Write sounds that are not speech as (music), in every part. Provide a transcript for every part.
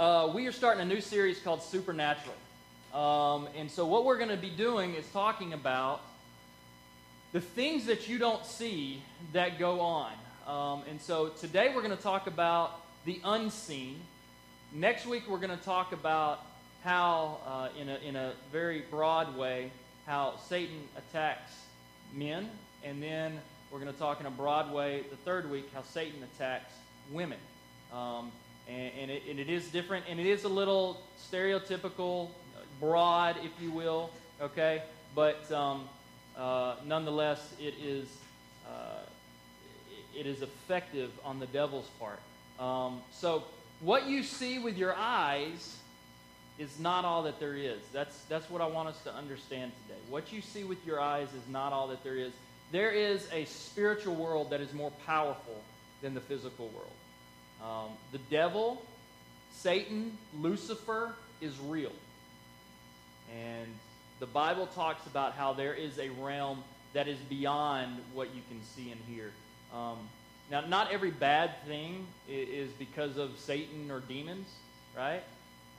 uh, we are starting a new series called Supernatural. Um, and so, what we're going to be doing is talking about the things that you don't see that go on. Um, and so, today we're going to talk about the unseen. Next week, we're going to talk about how, uh, in, a, in a very broad way, how Satan attacks men. And then we're going to talk in a broad way the third week how Satan attacks women. Um, and, and, it, and, it is different, and it is a little stereotypical, broad, if you will, okay? But um, uh, nonetheless, it is, uh, it is effective on the devil's part. Um, so, what you see with your eyes is not all that there is. That's, that's what I want us to understand today. What you see with your eyes is not all that there is. There is a spiritual world that is more powerful than the physical world. Um, the devil, Satan, Lucifer is real. And the Bible talks about how there is a realm that is beyond what you can see and hear. Um, now, not every bad thing is because of Satan or demons, right?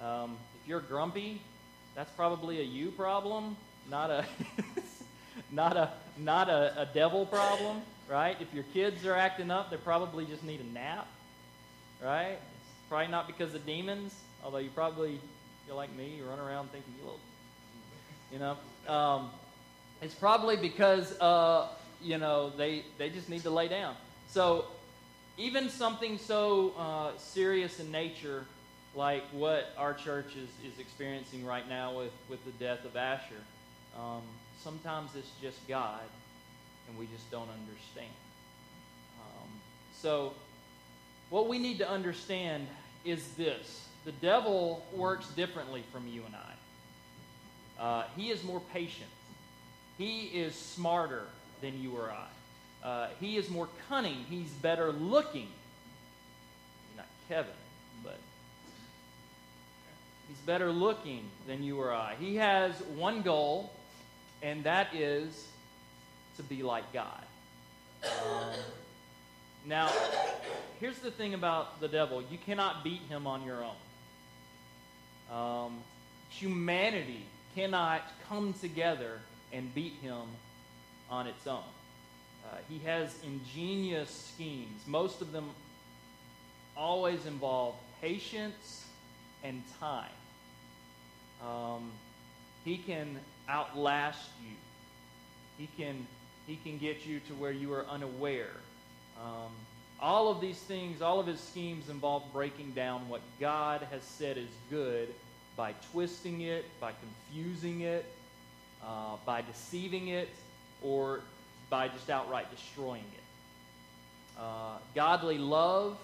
Um, if you're grumpy, that's probably a you problem, not a (laughs) not a not a, a devil problem, right? If your kids are acting up, they probably just need a nap right? It's probably not because of demons, although you probably, you're like me, you run around thinking you little, you know. Um, it's probably because, uh, you know, they, they just need to lay down. So even something so uh, serious in nature like what our church is, is experiencing right now with, with the death of Asher, um, sometimes it's just God, and we just don't understand. Um, so what we need to understand is this the devil works differently from you and I. Uh, he is more patient, he is smarter than you or I. Uh, he is more cunning, he's better looking. Not Kevin, but he's better looking than you or I. He has one goal, and that is to be like God. Um, now, here's the thing about the devil you cannot beat him on your own. Um, humanity cannot come together and beat him on its own. Uh, he has ingenious schemes. Most of them always involve patience and time. Um, he can outlast you. He can, he can get you to where you are unaware. Um, all of these things, all of his schemes involve breaking down what God has said is good by twisting it, by confusing it, uh, by deceiving it, or by just outright destroying it. Uh, godly love,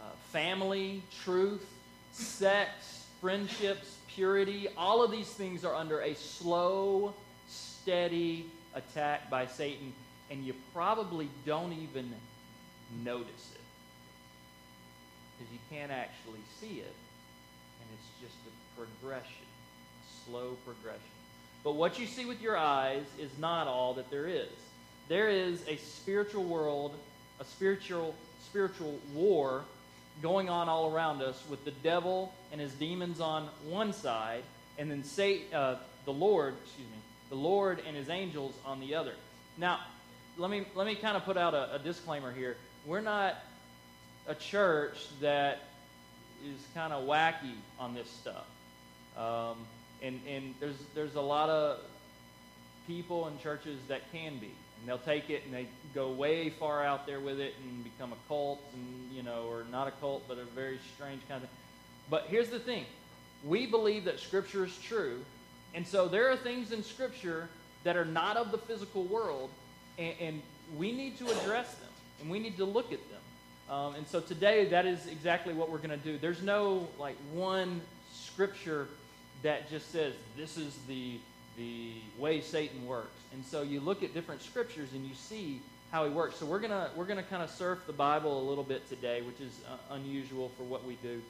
uh, family, truth, sex, friendships, purity, all of these things are under a slow, steady attack by Satan and you probably don't even notice it because you can't actually see it, and it's just a progression, a slow progression. But what you see with your eyes is not all that there is. There is a spiritual world, a spiritual spiritual war going on all around us with the devil and his demons on one side, and then say, uh, the Lord, excuse me, the Lord and his angels on the other. Now, let me let me kind of put out a, a disclaimer here. We're not a church that is kind of wacky on this stuff. Um, and, and there's, there's a lot of people and churches that can be. And they'll take it and they go way far out there with it and become a cult and, you know, or not a cult, but a very strange kind of thing. But here's the thing. We believe that Scripture is true. And so there are things in Scripture that are not of the physical world and, and we need to address them, and we need to look at them. Um, and so today, that is exactly what we're going to do. There's no like one scripture that just says this is the the way Satan works. And so you look at different scriptures and you see how he works. So we're gonna we're gonna kind of surf the Bible a little bit today, which is uh, unusual for what we do.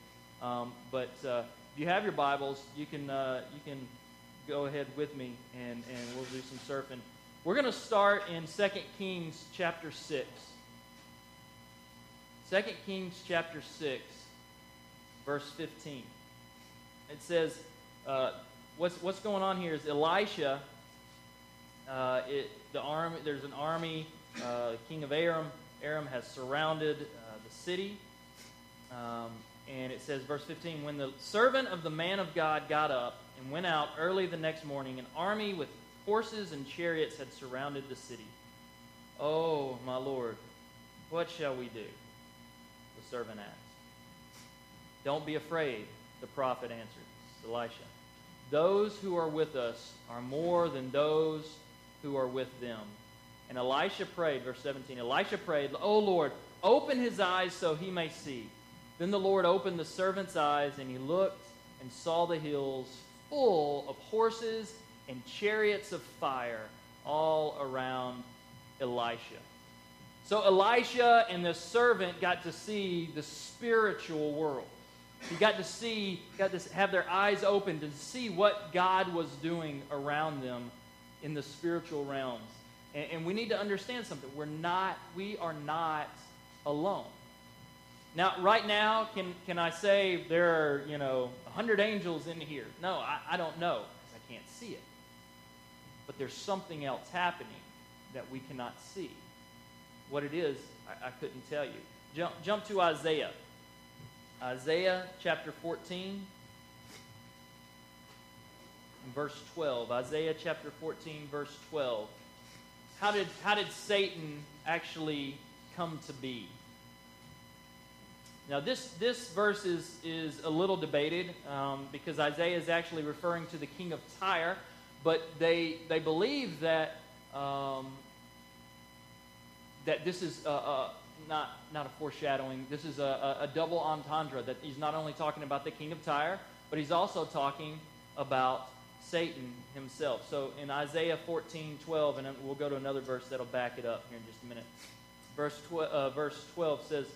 Um, but uh, if you have your Bibles, you can uh, you can go ahead with me and and we'll do some surfing. We're going to start in 2 Kings chapter 6. 2 Kings chapter 6, verse 15. It says, uh, what's, what's going on here is Elisha, uh, it, the army, there's an army, uh, king of Aram, Aram has surrounded uh, the city. Um, and it says, verse 15, when the servant of the man of God got up and went out early the next morning, an army with horses and chariots had surrounded the city. Oh, my Lord, what shall we do? The servant asked. Don't be afraid, the prophet answered, Elisha. Those who are with us are more than those who are with them. And Elisha prayed, verse 17, Elisha prayed, O Lord, open his eyes so he may see. Then the Lord opened the servant's eyes, and he looked and saw the hills full of horses and chariots of fire all around Elisha. So Elisha and the servant got to see the spiritual world. He got to see, got to have their eyes open to see what God was doing around them in the spiritual realms. And, and we need to understand something. We're not, we are not alone. Now, right now, can, can I say there are, you know, 100 angels in here? No, I, I don't know because I can't see it. But there's something else happening that we cannot see. What it is, I, I couldn't tell you. Jump, jump to Isaiah. Isaiah chapter 14 verse 12. Isaiah chapter 14, verse 12. How did, how did Satan actually come to be? Now, this, this verse is, is a little debated um, because Isaiah is actually referring to the king of Tyre, but they, they believe that, um, that this is a, a, not, not a foreshadowing, this is a, a, double entendre, that he's not only talking about the king of Tyre, but he's also talking about Satan himself. So in Isaiah 14, 12, and we'll go to another verse that'll back it up here in just a minute. Verse, uh, verse 12 says,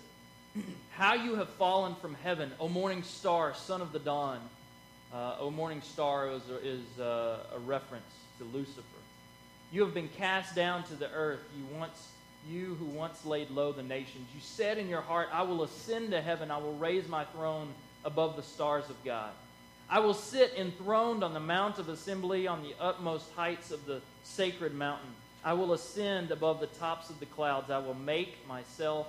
how you have fallen from heaven, O morning star, son of the dawn. Uh, o morning star is, is a, a reference to Lucifer. You have been cast down to the earth, you once you who once laid low the nations. You said in your heart, I will ascend to heaven, I will raise my throne above the stars of God. I will sit enthroned on the mount of assembly on the utmost heights of the sacred mountain. I will ascend above the tops of the clouds. I will make myself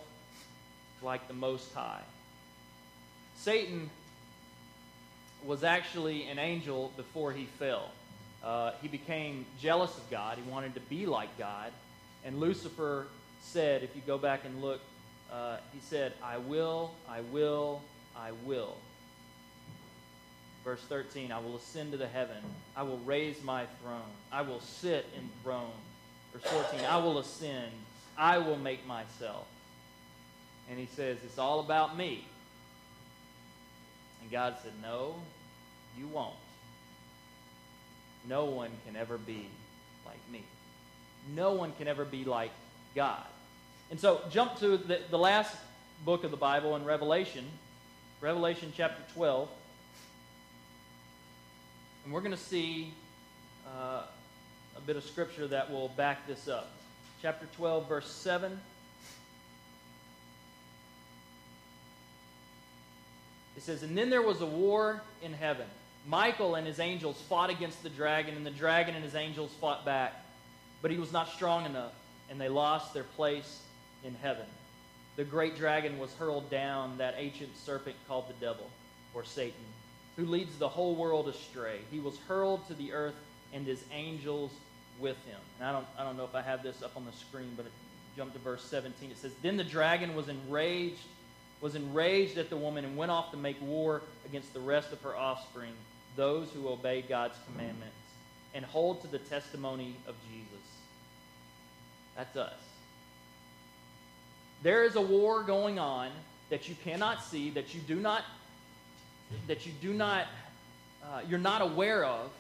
like the Most High. Satan was actually an angel before he fell. Uh, he became jealous of God. He wanted to be like God. And Lucifer said, if you go back and look, uh, he said, I will, I will, I will. Verse 13, I will ascend to the heaven. I will raise my throne. I will sit enthroned. Verse 14, I will ascend. I will make myself and he says, It's all about me. And God said, No, you won't. No one can ever be like me. No one can ever be like God. And so, jump to the, the last book of the Bible in Revelation, Revelation chapter 12. And we're going to see uh, a bit of scripture that will back this up. Chapter 12, verse 7. It says, And then there was a war in heaven. Michael and his angels fought against the dragon, and the dragon and his angels fought back. But he was not strong enough, and they lost their place in heaven. The great dragon was hurled down, that ancient serpent called the devil, or Satan, who leads the whole world astray. He was hurled to the earth, and his angels with him. And I don't, I don't know if I have this up on the screen, but jump to verse 17. It says, Then the dragon was enraged was enraged at the woman and went off to make war against the rest of her offspring, those who obey God's commandments and hold to the testimony of Jesus. That's us. There is a war going on that you cannot see, that you do not, that you do not, uh, you're not aware of,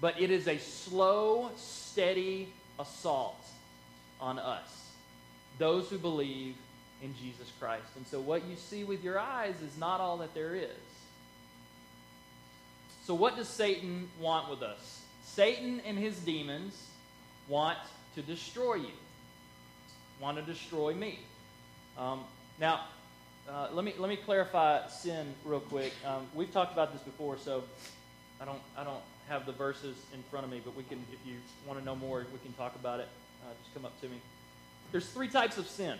but it is a slow, steady assault on us, those who believe in Jesus Christ. And so what you see with your eyes is not all that there is. So, what does Satan want with us? Satan and his demons want to destroy you, want to destroy me. Um, now, uh, let me let me clarify sin real quick. Um, we've talked about this before, so I don't I don't have the verses in front of me, but we can if you want to know more, we can talk about it. Uh, just come up to me. There's three types of sin.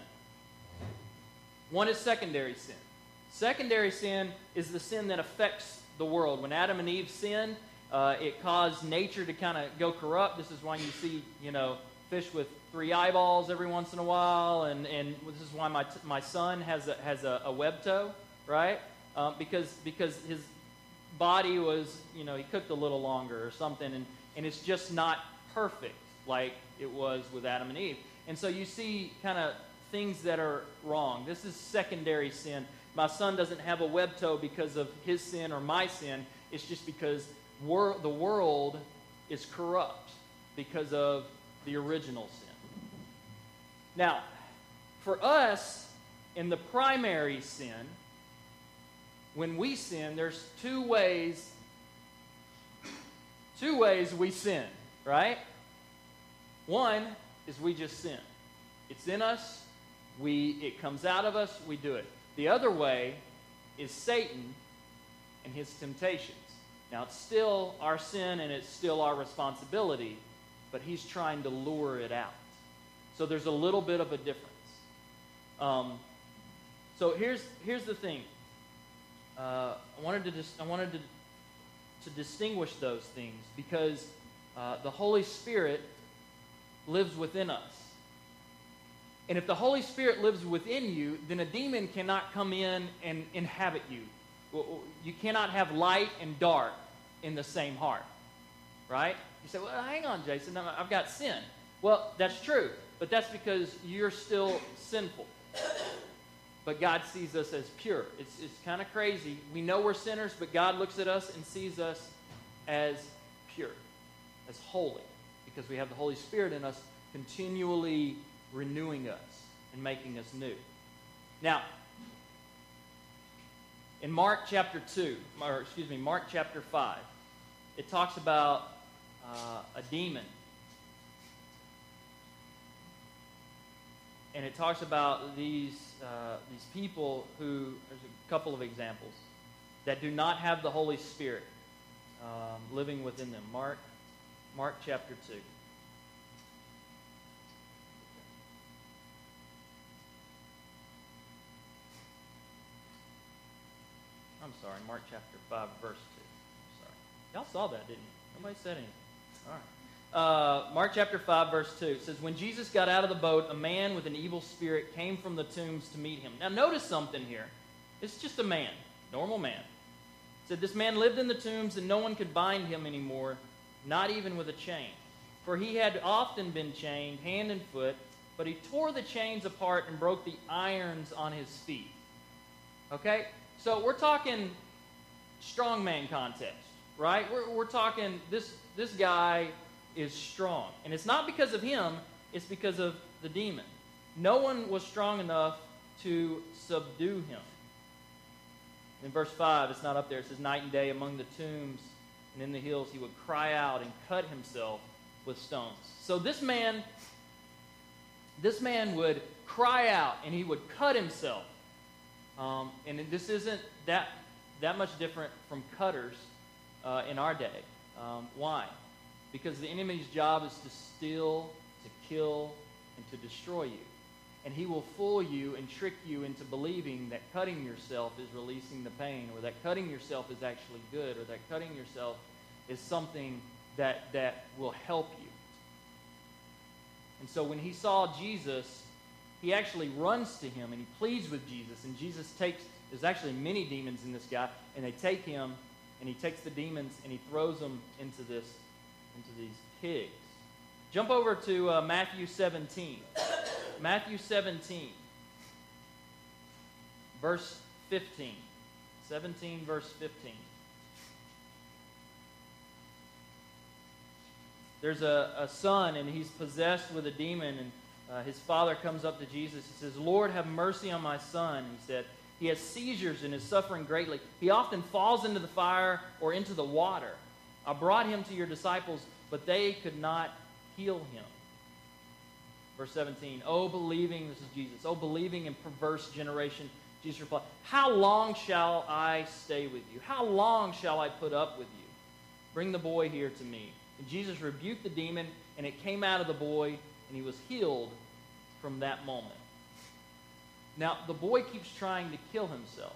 One is secondary sin. Secondary sin is the sin that affects the world. When Adam and Eve sinned, uh, it caused nature to kind of go corrupt. This is why you see, you know, fish with three eyeballs every once in a while, and, and this is why my, my son has a, has a, a web toe, right? Um, because because his body was, you know, he cooked a little longer or something, and, and it's just not perfect like it was with Adam and Eve. And so you see kind of things that are wrong. This is secondary sin. My son doesn't have a web toe because of his sin or my sin. It's just because wor- the world is corrupt because of the original sin. Now, for us, in the primary sin, when we sin, there's two ways two ways we sin, right? One is we just sin. It's in us, we it comes out of us, we do it. The other way is Satan and his temptations. Now, it's still our sin and it's still our responsibility, but he's trying to lure it out. So there's a little bit of a difference. Um, so here's, here's the thing. Uh, I wanted, to, dis- I wanted to, to distinguish those things because uh, the Holy Spirit lives within us. And if the Holy Spirit lives within you, then a demon cannot come in and inhabit you. You cannot have light and dark in the same heart. Right? You say, well, hang on, Jason, I've got sin. Well, that's true, but that's because you're still sinful. But God sees us as pure. It's, it's kind of crazy. We know we're sinners, but God looks at us and sees us as pure, as holy, because we have the Holy Spirit in us continually renewing us and making us new. Now, in Mark chapter 2, or excuse me, Mark chapter 5, it talks about uh, a demon. And it talks about these, uh, these people who, there's a couple of examples, that do not have the Holy Spirit um, living within them. Mark, Mark chapter 2. I'm sorry, Mark chapter 5, verse 2. Sorry. Y'all saw that, didn't you? Nobody said anything. All right. Uh, Mark chapter 5, verse 2 says, When Jesus got out of the boat, a man with an evil spirit came from the tombs to meet him. Now, notice something here. It's just a man, normal man. It said, This man lived in the tombs, and no one could bind him anymore, not even with a chain. For he had often been chained, hand and foot, but he tore the chains apart and broke the irons on his feet. Okay? So we're talking strongman contest, right? We're, we're talking this this guy is strong, and it's not because of him; it's because of the demon. No one was strong enough to subdue him. In verse five, it's not up there. It says, "Night and day among the tombs and in the hills, he would cry out and cut himself with stones." So this man, this man would cry out and he would cut himself um, and this isn't that, that much different from cutters uh, in our day. Um, why? Because the enemy's job is to steal, to kill, and to destroy you. And he will fool you and trick you into believing that cutting yourself is releasing the pain, or that cutting yourself is actually good, or that cutting yourself is something that, that will help you. And so when he saw Jesus he actually runs to him and he pleads with Jesus. And Jesus takes, there's actually many demons in this guy, and they take him and he takes the demons and he throws them into this, into these pigs. Jump over to uh, Matthew 17. Matthew 17, verse 15. 17, verse 15. There's a, a son, and he's possessed with a demon, and uh, his father comes up to Jesus. He says, Lord, have mercy on my son. He said, He has seizures and is suffering greatly. He often falls into the fire or into the water. I brought him to your disciples, but they could not heal him. Verse 17, Oh, believing, this is Jesus, oh, believing in perverse generation, Jesus replied, How long shall I stay with you? How long shall I put up with you? Bring the boy here to me. And Jesus rebuked the demon, and it came out of the boy, and he was healed from that moment. Now, the boy keeps trying to kill himself.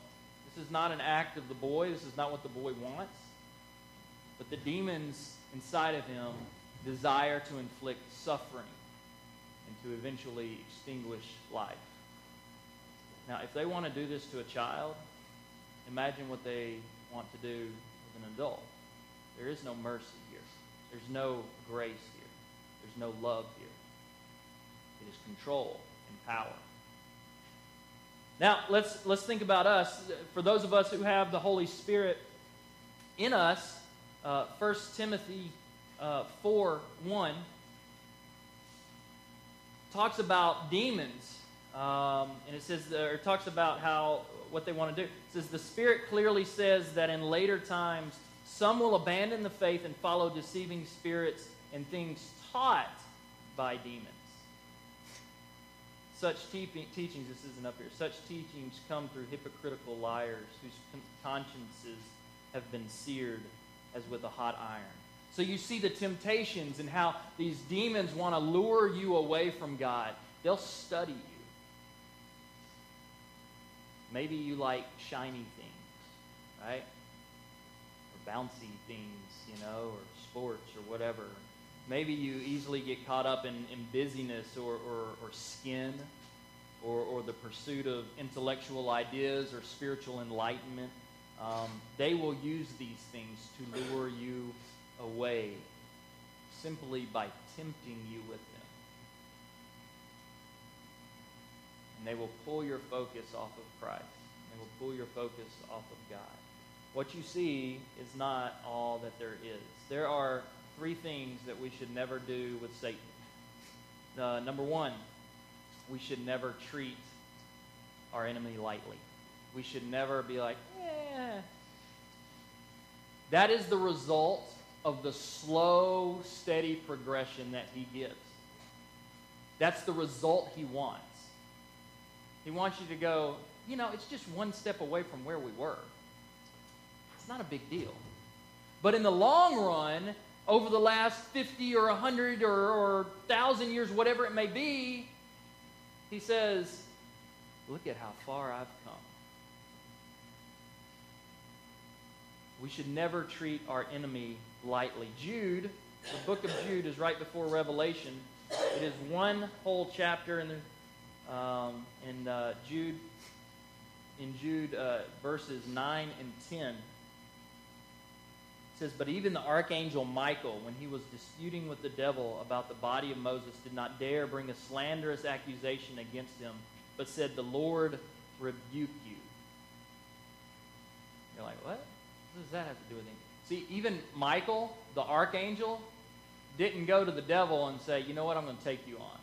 This is not an act of the boy, this is not what the boy wants. But the demons inside of him desire to inflict suffering and to eventually extinguish life. Now, if they want to do this to a child, imagine what they want to do with an adult. There is no mercy here. There's no grace here. There's no love here. Is control and power. Now, let's, let's think about us. For those of us who have the Holy Spirit in us, uh, 1 Timothy uh, 4 1 talks about demons. Um, and it says, or it talks about how, what they want to do. It says, the Spirit clearly says that in later times, some will abandon the faith and follow deceiving spirits and things taught by demons. Such te- teachings, this isn't up here, such teachings come through hypocritical liars whose consciences have been seared as with a hot iron. So you see the temptations and how these demons want to lure you away from God. They'll study you. Maybe you like shiny things, right? Or bouncy things, you know, or sports or whatever. Maybe you easily get caught up in, in busyness or, or, or skin or, or the pursuit of intellectual ideas or spiritual enlightenment. Um, they will use these things to lure you away simply by tempting you with them. And they will pull your focus off of Christ. They will pull your focus off of God. What you see is not all that there is. There are three things that we should never do with Satan. Uh, number one, we should never treat our enemy lightly. We should never be like, eh. That is the result of the slow, steady progression that he gives. That's the result he wants. He wants you to go, you know, it's just one step away from where we were. It's not a big deal. But in the long run, over the last 50 or 100 or, or 1,000 years, whatever it may be, he says, Look at how far I've come. We should never treat our enemy lightly. Jude, the book of Jude, is right before Revelation. It is one whole chapter in the, um, in uh, Jude, in Jude uh, verses nine and ten says, But even the archangel Michael, when he was disputing with the devil about the body of Moses, did not dare bring a slanderous accusation against him, but said, The Lord rebuke you. You're like, what? What does that have to do with anything? See, even Michael, the archangel, didn't go to the devil and say, You know what? I'm going to take you on.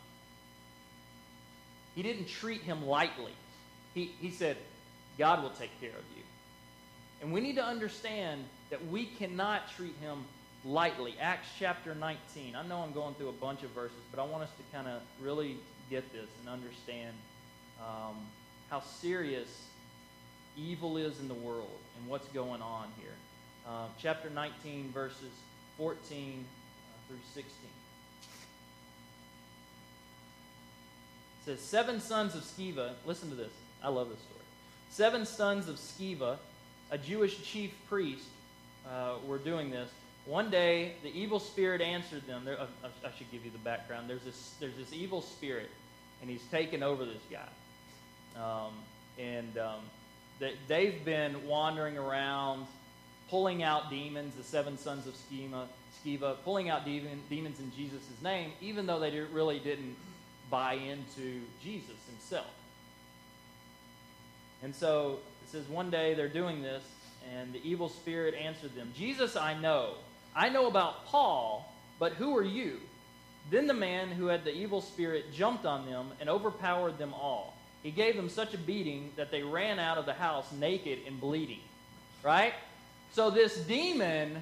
He didn't treat him lightly. He, he said, God will take care of you. And we need to understand that we cannot treat him lightly. Acts chapter 19. I know I'm going through a bunch of verses, but I want us to kind of really get this and understand um, how serious evil is in the world and what's going on here. Uh, chapter 19, verses 14 uh, through 16. It says, Seven sons of Sceva, listen to this. I love this story. Seven sons of Sceva a Jewish chief priest uh, were doing this. One day, the evil spirit answered them. There, uh, I should give you the background. There's this, there's this evil spirit, and he's taken over this guy. Um, and um, they, they've been wandering around, pulling out demons, the seven sons of Sceva, Sceva pulling out demon, demons in Jesus' name, even though they really didn't buy into Jesus himself. And so says one day they're doing this, and the evil spirit answered them Jesus, I know. I know about Paul, but who are you? Then the man who had the evil spirit jumped on them and overpowered them all. He gave them such a beating that they ran out of the house naked and bleeding. Right? So this demon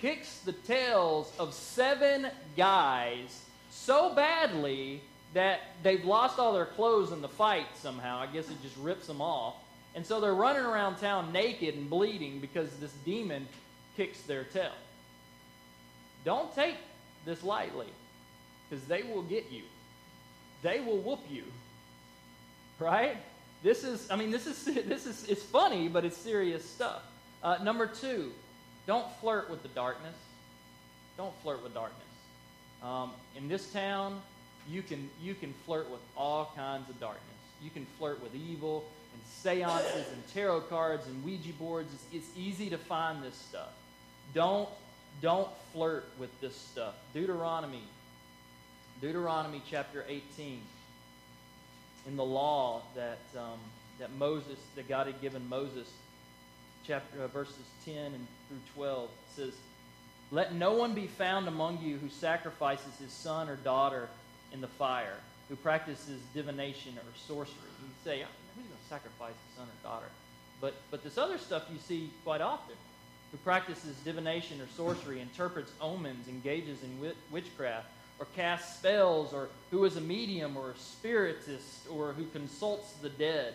kicks the tails of seven guys so badly that they've lost all their clothes in the fight somehow. I guess it just rips them off. And so they're running around town naked and bleeding because this demon kicks their tail. Don't take this lightly because they will get you. They will whoop you. Right? This is, I mean, this is, (laughs) this is, it's funny, but it's serious stuff. Uh, number two, don't flirt with the darkness. Don't flirt with darkness. Um, in this town, you can, you can flirt with all kinds of darkness. You can flirt with evil and seances and tarot cards and Ouija boards. It's, it's easy to find this stuff. Don't, don't flirt with this stuff. Deuteronomy, Deuteronomy chapter 18. In the law that, um, that Moses, that God had given Moses, chapter uh, verses 10 and through 12 says, "Let no one be found among you who sacrifices his son or daughter in the fire, who practices divination or sorcery." You say, "Who's going to sacrifice his son or daughter?" But but this other stuff you see quite often. Who practices divination or sorcery, interprets omens, engages in witchcraft, or casts spells, or who is a medium or a spiritist, or who consults the dead.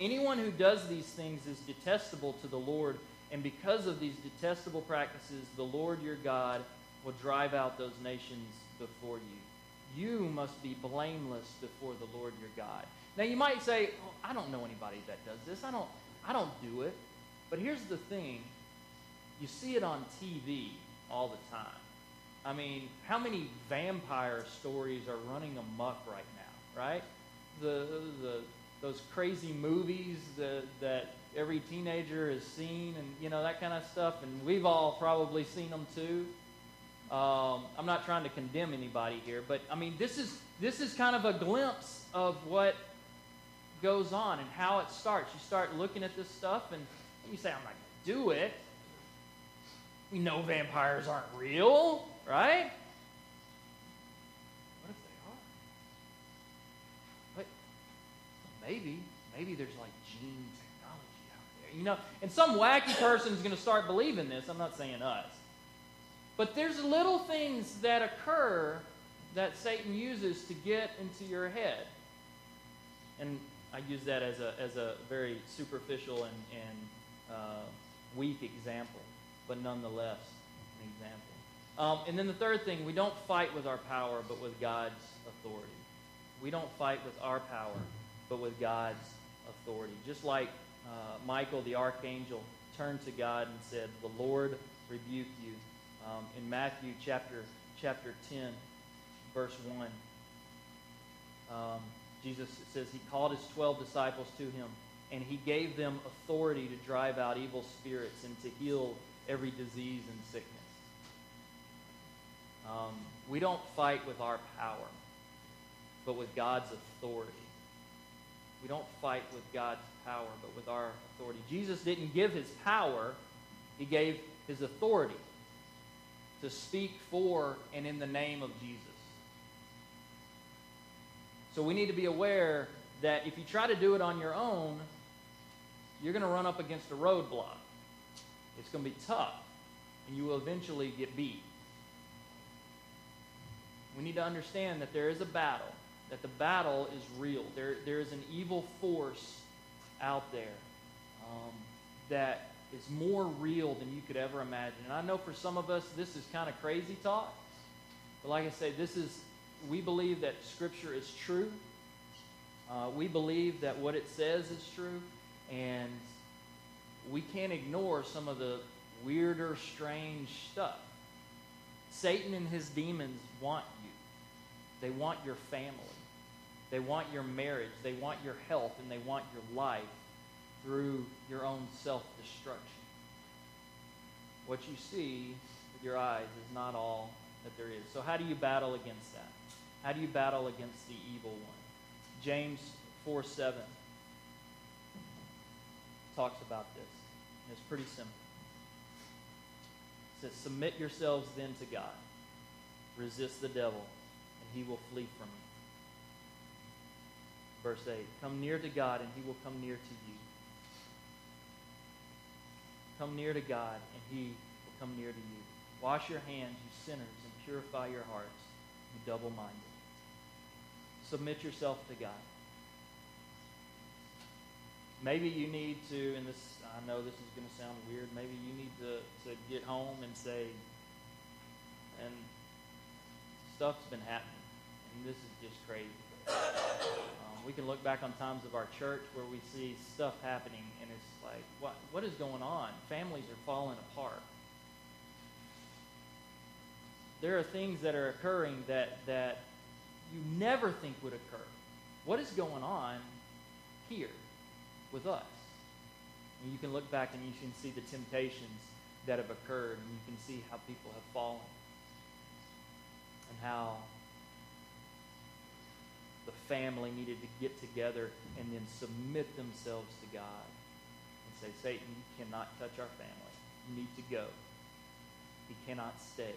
Anyone who does these things is detestable to the Lord, and because of these detestable practices, the Lord your God will drive out those nations before you. You must be blameless before the Lord your God. Now you might say, oh, I don't know anybody that does this. I don't I don't do it. But here's the thing. You see it on TV all the time. I mean, how many vampire stories are running amok right now, right? The the those crazy movies that, that every teenager has seen and you know that kind of stuff and we've all probably seen them too um, i'm not trying to condemn anybody here but i mean this is this is kind of a glimpse of what goes on and how it starts you start looking at this stuff and, you say i'm not going to do it we know vampires aren't real right What if they are? But maybe, maybe there's like gene technology out there. You know, and some wacky person is going to start believing this. I'm not saying us. But there's little things that occur that Satan uses to get into your head. And I use that as a, as a very superficial and, and uh, weak example, but nonetheless, an example. Um, and then the third thing, we don't fight with our power, but with God's authority. We don't fight with our power, but with God's authority. Just like uh, Michael the archangel turned to God and said, The Lord rebuke you. Um, in Matthew chapter, chapter 10, verse 1, um, Jesus says he called his 12 disciples to him and he gave them authority to drive out evil spirits and to heal every disease and sickness. Um, we don't fight with our power, but with God's authority. We don't fight with God's power, but with our authority. Jesus didn't give his power, he gave his authority to speak for and in the name of Jesus. So we need to be aware that if you try to do it on your own, you're going to run up against a roadblock. It's going to be tough, and you will eventually get beat. We need to understand that there is a battle that the battle is real. There, there is an evil force out there um, that is more real than you could ever imagine. And I know for some of us, this is kind of crazy talk. But like I say, this is, we believe that Scripture is true. Uh, we believe that what it says is true. And we can't ignore some of the weirder, strange stuff. Satan and his demons want you. They want your family. They want your marriage. They want your health, and they want your life through your own self destruction. What you see with your eyes is not all that there is. So, how do you battle against that? How do you battle against the evil one? James 4 7 talks about this. And it's pretty simple. It says, Submit yourselves then to God, resist the devil, and he will flee from you. Verse 8 Come near to God, and he will come near to you. Come near to God, and he will come near to you. Wash your hands, you sinners, and purify your hearts, you double minded. Submit yourself to God. Maybe you need to, and this I know this is going to sound weird, maybe you need to, to get home and say, and stuff's been happening, and this is just crazy. Um, we can look back on times of our church where we see stuff happening, and it's like, what, what is going on? Families are falling apart. There are things that are occurring that, that you never think would occur. What is going on here with us? And you can look back and you can see the temptations that have occurred, and you can see how people have fallen, and how the family needed to get together and then submit themselves to God and say, Satan, you cannot touch our family. You need to go. He cannot stay.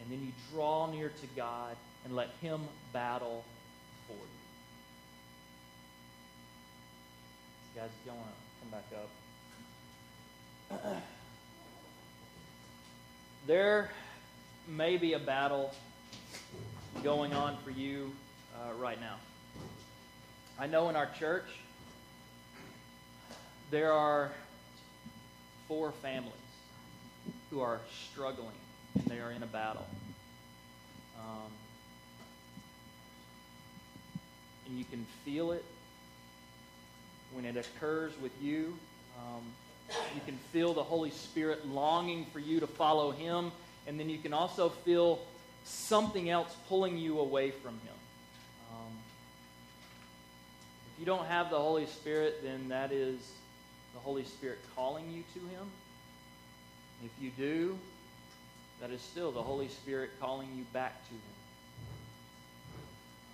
And then you draw near to God and let Him battle for you. Guys, if y'all want to come back up. (clears throat) there may be a battle going on for you uh, right now. I know in our church there are four families who are struggling and they are in a battle. Um, and you can feel it when it occurs with you. Um, you can feel the Holy Spirit longing for you to follow Him, and then you can also feel something else pulling you away from Him. Um, if you don't have the Holy Spirit, then that is the Holy Spirit calling you to Him. If you do, that is still the Holy Spirit calling you back to Him.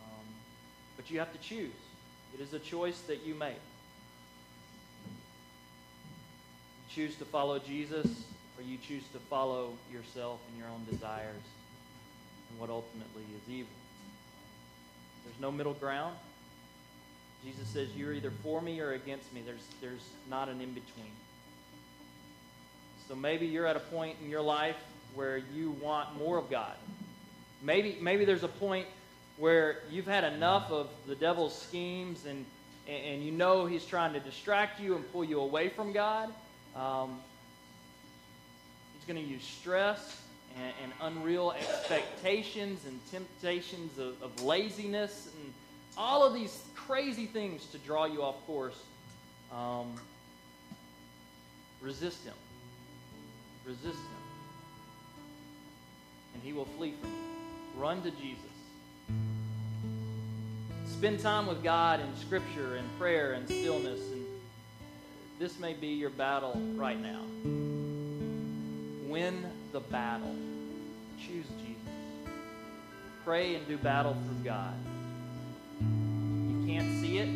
Um, but you have to choose. It is a choice that you make. You choose to follow Jesus, or you choose to follow yourself and your own desires and what ultimately is evil. There's no middle ground. Jesus says, You're either for me or against me. There's, there's not an in between. So maybe you're at a point in your life where you want more of God. Maybe, maybe there's a point where you've had enough of the devil's schemes and, and you know he's trying to distract you and pull you away from God. Um, he's going to use stress and, and, unreal expectations and temptations of, of laziness and all of these crazy things to draw you off course. Um, resist him. Resist him and he will flee from you. Run to Jesus. Spend time with God in Scripture and prayer and stillness. And this may be your battle right now. Win the battle. Choose Jesus. Pray and do battle for God. You can't see it,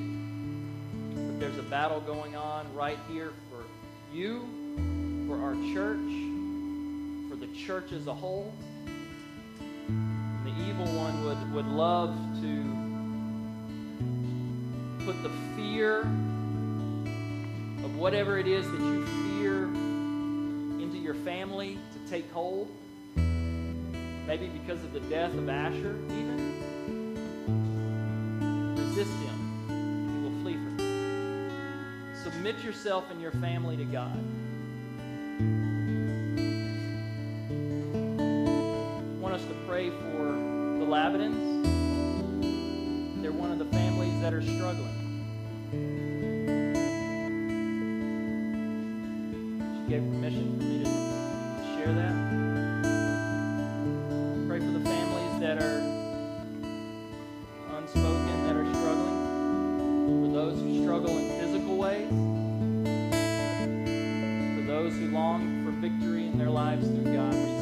but there's a battle going on right here for you, for our church, for the church as a whole evil one would, would love to put the fear of whatever it is that you fear into your family to take hold. Maybe because of the death of Asher, even. Resist him. He will flee from you. Submit yourself and your family to God. The they're one of the families that are struggling. She gave permission for me to share that. Pray for the families that are unspoken, that are struggling. For those who struggle in physical ways. For those who long for victory in their lives through God.